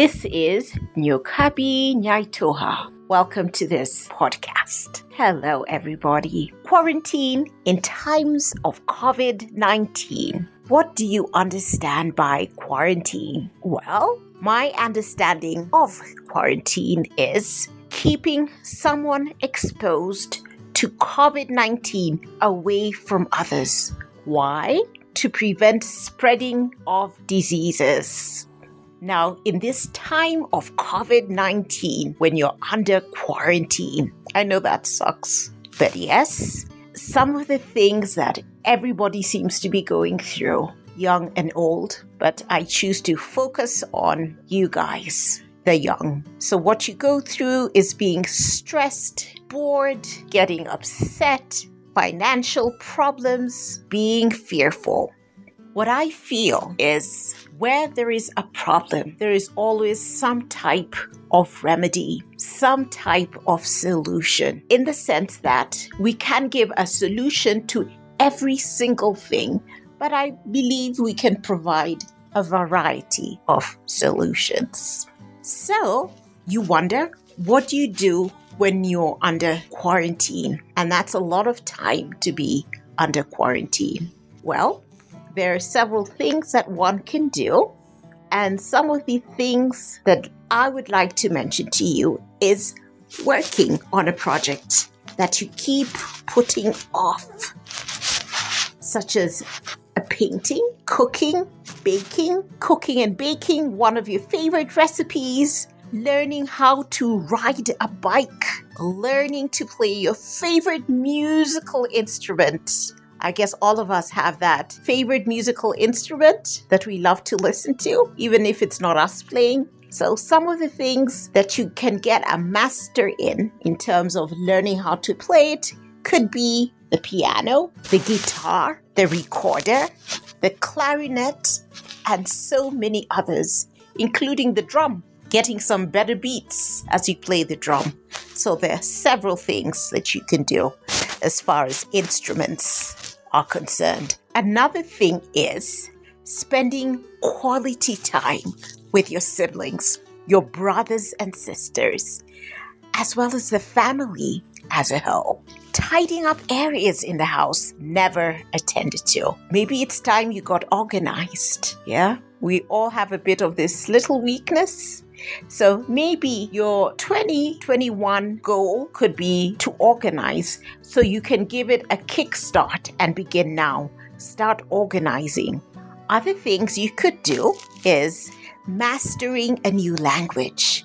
This is Nyokabi Nyaitoha. Welcome to this podcast. Hello, everybody. Quarantine in times of COVID 19. What do you understand by quarantine? Well, my understanding of quarantine is keeping someone exposed to COVID 19 away from others. Why? To prevent spreading of diseases. Now, in this time of COVID 19, when you're under quarantine, I know that sucks. But yes, some of the things that everybody seems to be going through, young and old, but I choose to focus on you guys, the young. So, what you go through is being stressed, bored, getting upset, financial problems, being fearful. What I feel is where there is a problem, there is always some type of remedy, some type of solution, in the sense that we can give a solution to every single thing, but I believe we can provide a variety of solutions. So, you wonder, what do you do when you're under quarantine? And that's a lot of time to be under quarantine. Well, there are several things that one can do. And some of the things that I would like to mention to you is working on a project that you keep putting off, such as a painting, cooking, baking, cooking and baking one of your favorite recipes, learning how to ride a bike, learning to play your favorite musical instrument, I guess all of us have that favorite musical instrument that we love to listen to, even if it's not us playing. So, some of the things that you can get a master in, in terms of learning how to play it, could be the piano, the guitar, the recorder, the clarinet, and so many others, including the drum, getting some better beats as you play the drum. So, there are several things that you can do as far as instruments are concerned. Another thing is spending quality time with your siblings, your brothers and sisters, as well as the family as a whole. Tidying up areas in the house never attended to. Maybe it's time you got organized. Yeah? We all have a bit of this little weakness so maybe your 2021 goal could be to organize so you can give it a kickstart and begin now. Start organizing. Other things you could do is mastering a new language.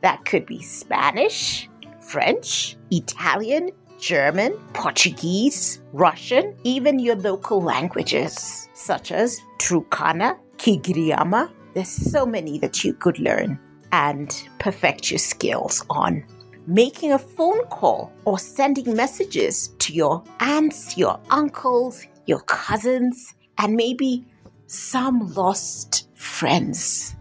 That could be Spanish, French, Italian, German, Portuguese, Russian, even your local languages such as Turkana, Kigiriama. There's so many that you could learn and perfect your skills on. Making a phone call or sending messages to your aunts, your uncles, your cousins, and maybe some lost friends.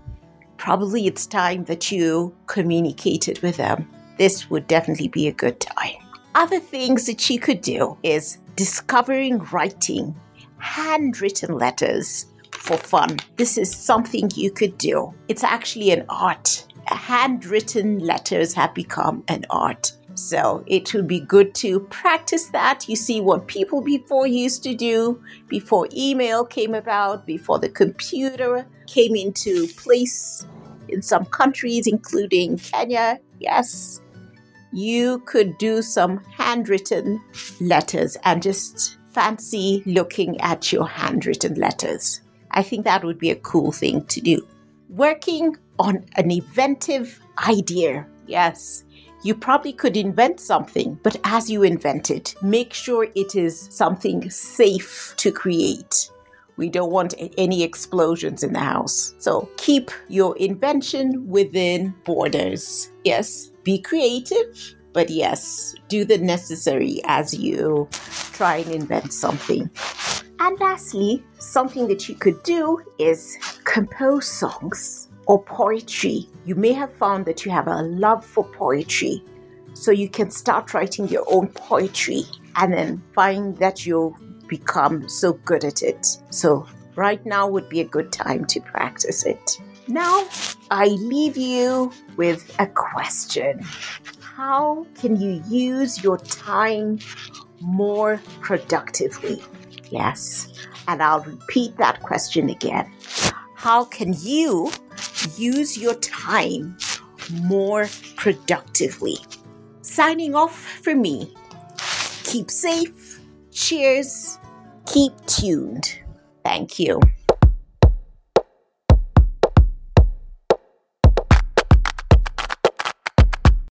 Probably it's time that you communicated with them. This would definitely be a good time. Other things that you could do is discovering writing, handwritten letters, for fun. This is something you could do. It's actually an art. Handwritten letters have become an art. So it would be good to practice that. You see what people before used to do, before email came about, before the computer came into place in some countries, including Kenya. Yes, you could do some handwritten letters and just fancy looking at your handwritten letters. I think that would be a cool thing to do. Working on an inventive idea. Yes, you probably could invent something, but as you invent it, make sure it is something safe to create. We don't want any explosions in the house. So keep your invention within borders. Yes, be creative, but yes, do the necessary as you try and invent something. And lastly, something that you could do is compose songs or poetry. You may have found that you have a love for poetry. So you can start writing your own poetry and then find that you'll become so good at it. So right now would be a good time to practice it. Now, I leave you with a question. How can you use your time more productively? Yes, and I'll repeat that question again. How can you use your time more productively? Signing off for me. Keep safe. Cheers. Keep tuned. Thank you.